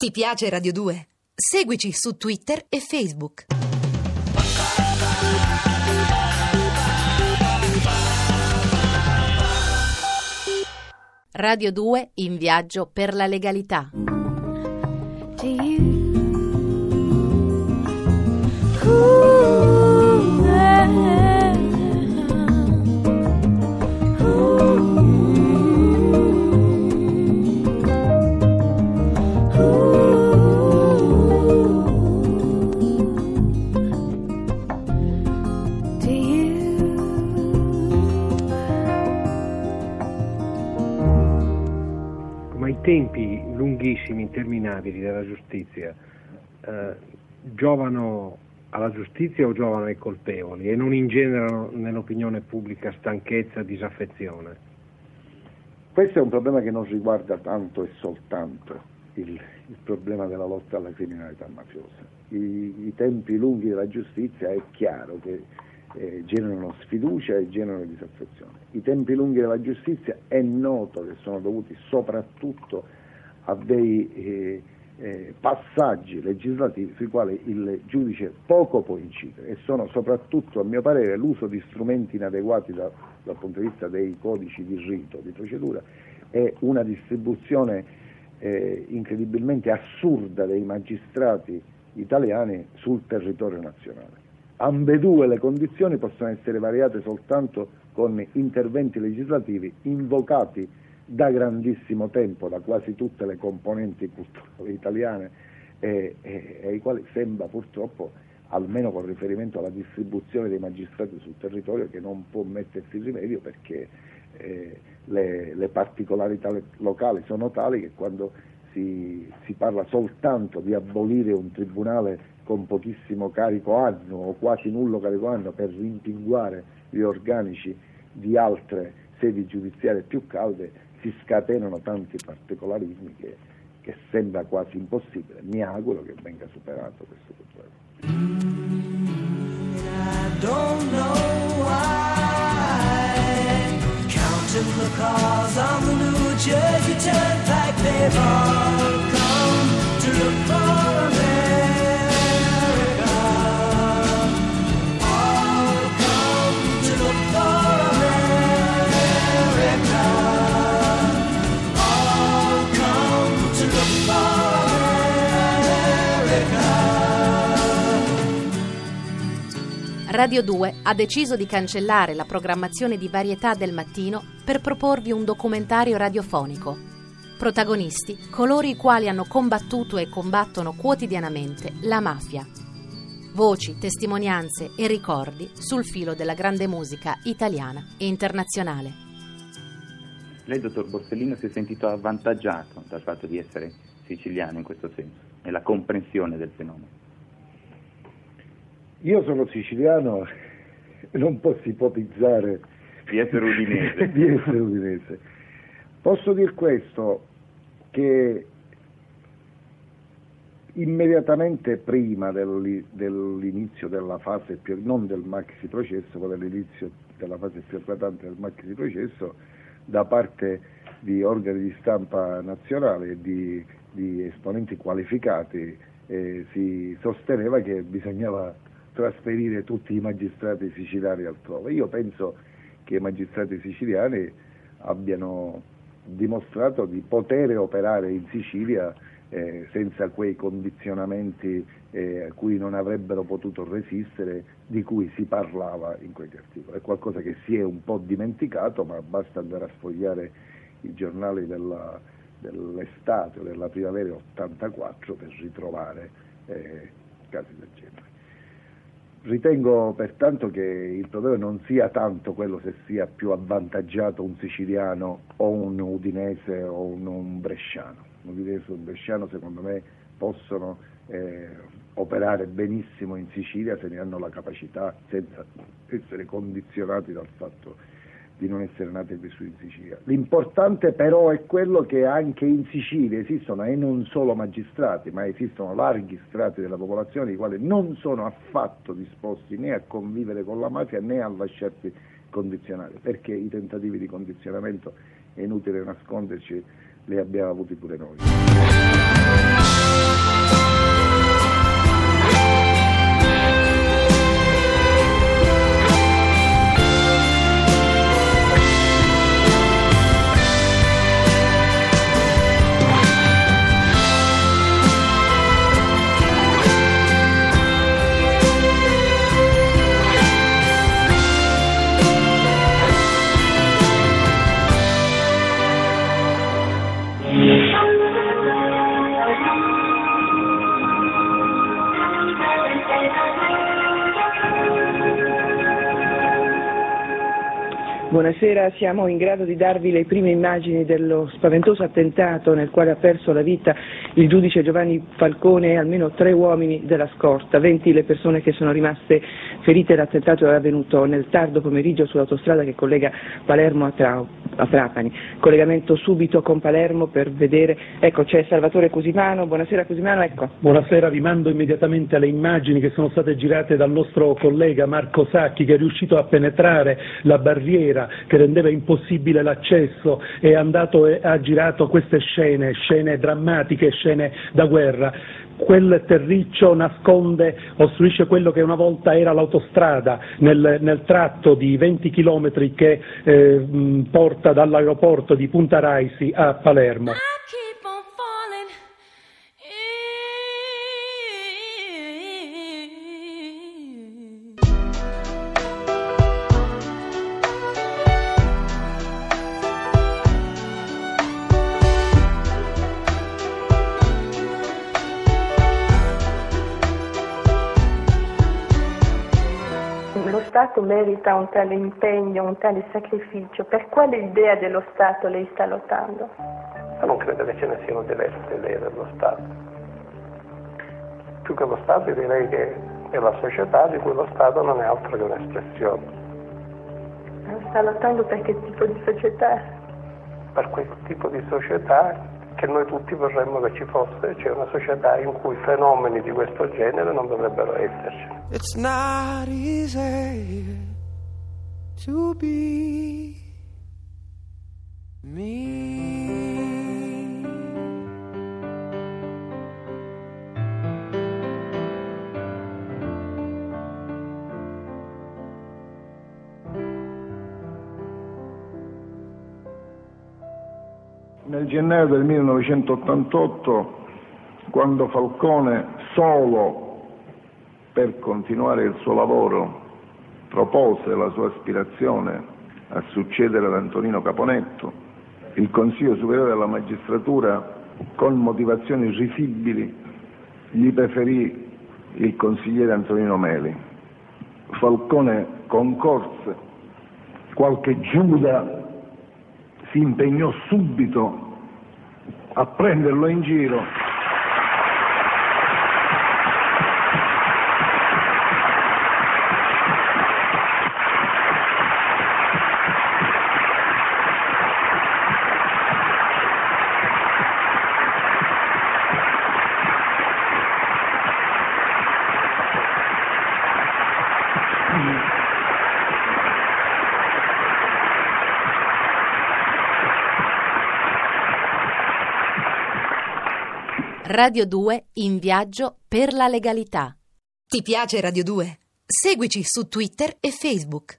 Ti piace Radio 2? Seguici su Twitter e Facebook. Radio 2 in viaggio per la legalità. Tempi lunghissimi, interminabili della giustizia eh, giovano alla giustizia o giovano ai colpevoli e non ingenerano nell'opinione pubblica stanchezza, disaffezione? Questo è un problema che non riguarda tanto e soltanto il, il problema della lotta alla criminalità mafiosa. I, i tempi lunghi della giustizia è chiaro che eh, generano sfiducia e generano disaffezione. I tempi lunghi della giustizia è noto che sono dovuti soprattutto a dei eh, eh, passaggi legislativi sui quali il giudice poco può incidere e sono soprattutto, a mio parere, l'uso di strumenti inadeguati da- dal punto di vista dei codici di rito, di procedura e una distribuzione eh, incredibilmente assurda dei magistrati italiani sul territorio nazionale. Ambedue le condizioni possono essere variate soltanto con interventi legislativi invocati da grandissimo tempo da quasi tutte le componenti culturali italiane e, e- e ai quali sembra purtroppo, almeno con riferimento alla distribuzione dei magistrati sul territorio, che non può mettersi rimedio perché eh, le, le particolarità locali sono tali che quando si, si parla soltanto di abolire un tribunale con pochissimo carico annuo o quasi nullo carico annuo per rimpinguare gli organici di altre sedi giudiziarie più calde, si scatenano tanti particolarismi che, che sembra quasi impossibile. Mi auguro che venga superato questo problema. Radio 2 ha deciso di cancellare la programmazione di varietà del mattino per proporvi un documentario radiofonico. Protagonisti coloro i quali hanno combattuto e combattono quotidianamente la mafia. Voci, testimonianze e ricordi sul filo della grande musica italiana e internazionale. Lei, dottor Borsellino, si è sentito avvantaggiato dal fatto di essere siciliano in questo senso, nella comprensione del fenomeno. Io sono siciliano e non posso ipotizzare Di essere udinese. di essere udinese. Posso dire questo, che immediatamente prima dell'i- dell'inizio della fase più, non del maxi processo, ma dell'inizio della fase più eclatante del maxi processo, da parte di organi di stampa nazionale e di, di esponenti qualificati eh, si sosteneva che bisognava trasferire tutti i magistrati siciliani altrove. Io penso che i magistrati siciliani abbiano dimostrato di poter operare in Sicilia eh, senza quei condizionamenti eh, a cui non avrebbero potuto resistere, di cui si parlava in quegli articoli. È qualcosa che si è un po' dimenticato, ma basta andare a sfogliare i giornali della- dell'estate o della primavera 84 per ritrovare eh, casi del genere. Ritengo pertanto che il problema non sia tanto quello se sia più avvantaggiato un siciliano o un udinese o un, un bresciano. Un udinese o un bresciano secondo me possono eh, operare benissimo in Sicilia se ne hanno la capacità senza essere condizionati dal fatto di non essere nati e vissuti in Sicilia. L'importante però è quello che anche in Sicilia esistono, e non solo magistrati, ma esistono larghi strati della popolazione i quali non sono affatto disposti né a convivere con la mafia né a lasciarsi condizionare, perché i tentativi di condizionamento, è inutile nasconderci, li abbiamo avuti pure noi. Buonasera, siamo in grado di darvi le prime immagini dello spaventoso attentato nel quale ha perso la vita il giudice Giovanni Falcone e almeno tre uomini della scorta, 20 le persone che sono rimaste ferite. L'attentato è avvenuto nel tardo pomeriggio sull'autostrada che collega Palermo a, Trau- a Trapani. Collegamento subito con Palermo per vedere, ecco c'è Salvatore Cusimano, buonasera Cusimano, ecco. Buonasera, vi mando immediatamente alle immagini che sono state girate dal nostro collega Marco Sacchi che è riuscito a penetrare la barriera che rendeva impossibile l'accesso e e ha girato queste scene, scene drammatiche, scene da guerra. Quel terriccio nasconde, ostruisce quello che una volta era l'autostrada nel, nel tratto di 20 chilometri che eh, porta dall'aeroporto di Punta Raisi a Palermo. Stato merita un tale impegno, un tale sacrificio. Per quale idea dello Stato lei sta lottando? Io non credo che ce ne siano diverse idee dello Stato. Più che lo Stato direi che è la società di cui lo Stato non è altro che un'espressione. Sta lottando per che tipo di società? Per quel tipo di società che noi tutti vorremmo che ci fosse, cioè una società in cui fenomeni di questo genere non dovrebbero esserci. It's not easy to be me. Nel gennaio del 1988, quando Falcone, solo per continuare il suo lavoro, propose la sua aspirazione a succedere ad Antonino Caponetto, il Consiglio Superiore della Magistratura, con motivazioni risibili, gli preferì il consigliere Antonino Meli. Falcone concorse, qualche Giuda si impegnò subito a prenderlo in giro. Radio 2 in viaggio per la legalità. Ti piace Radio 2? Seguici su Twitter e Facebook.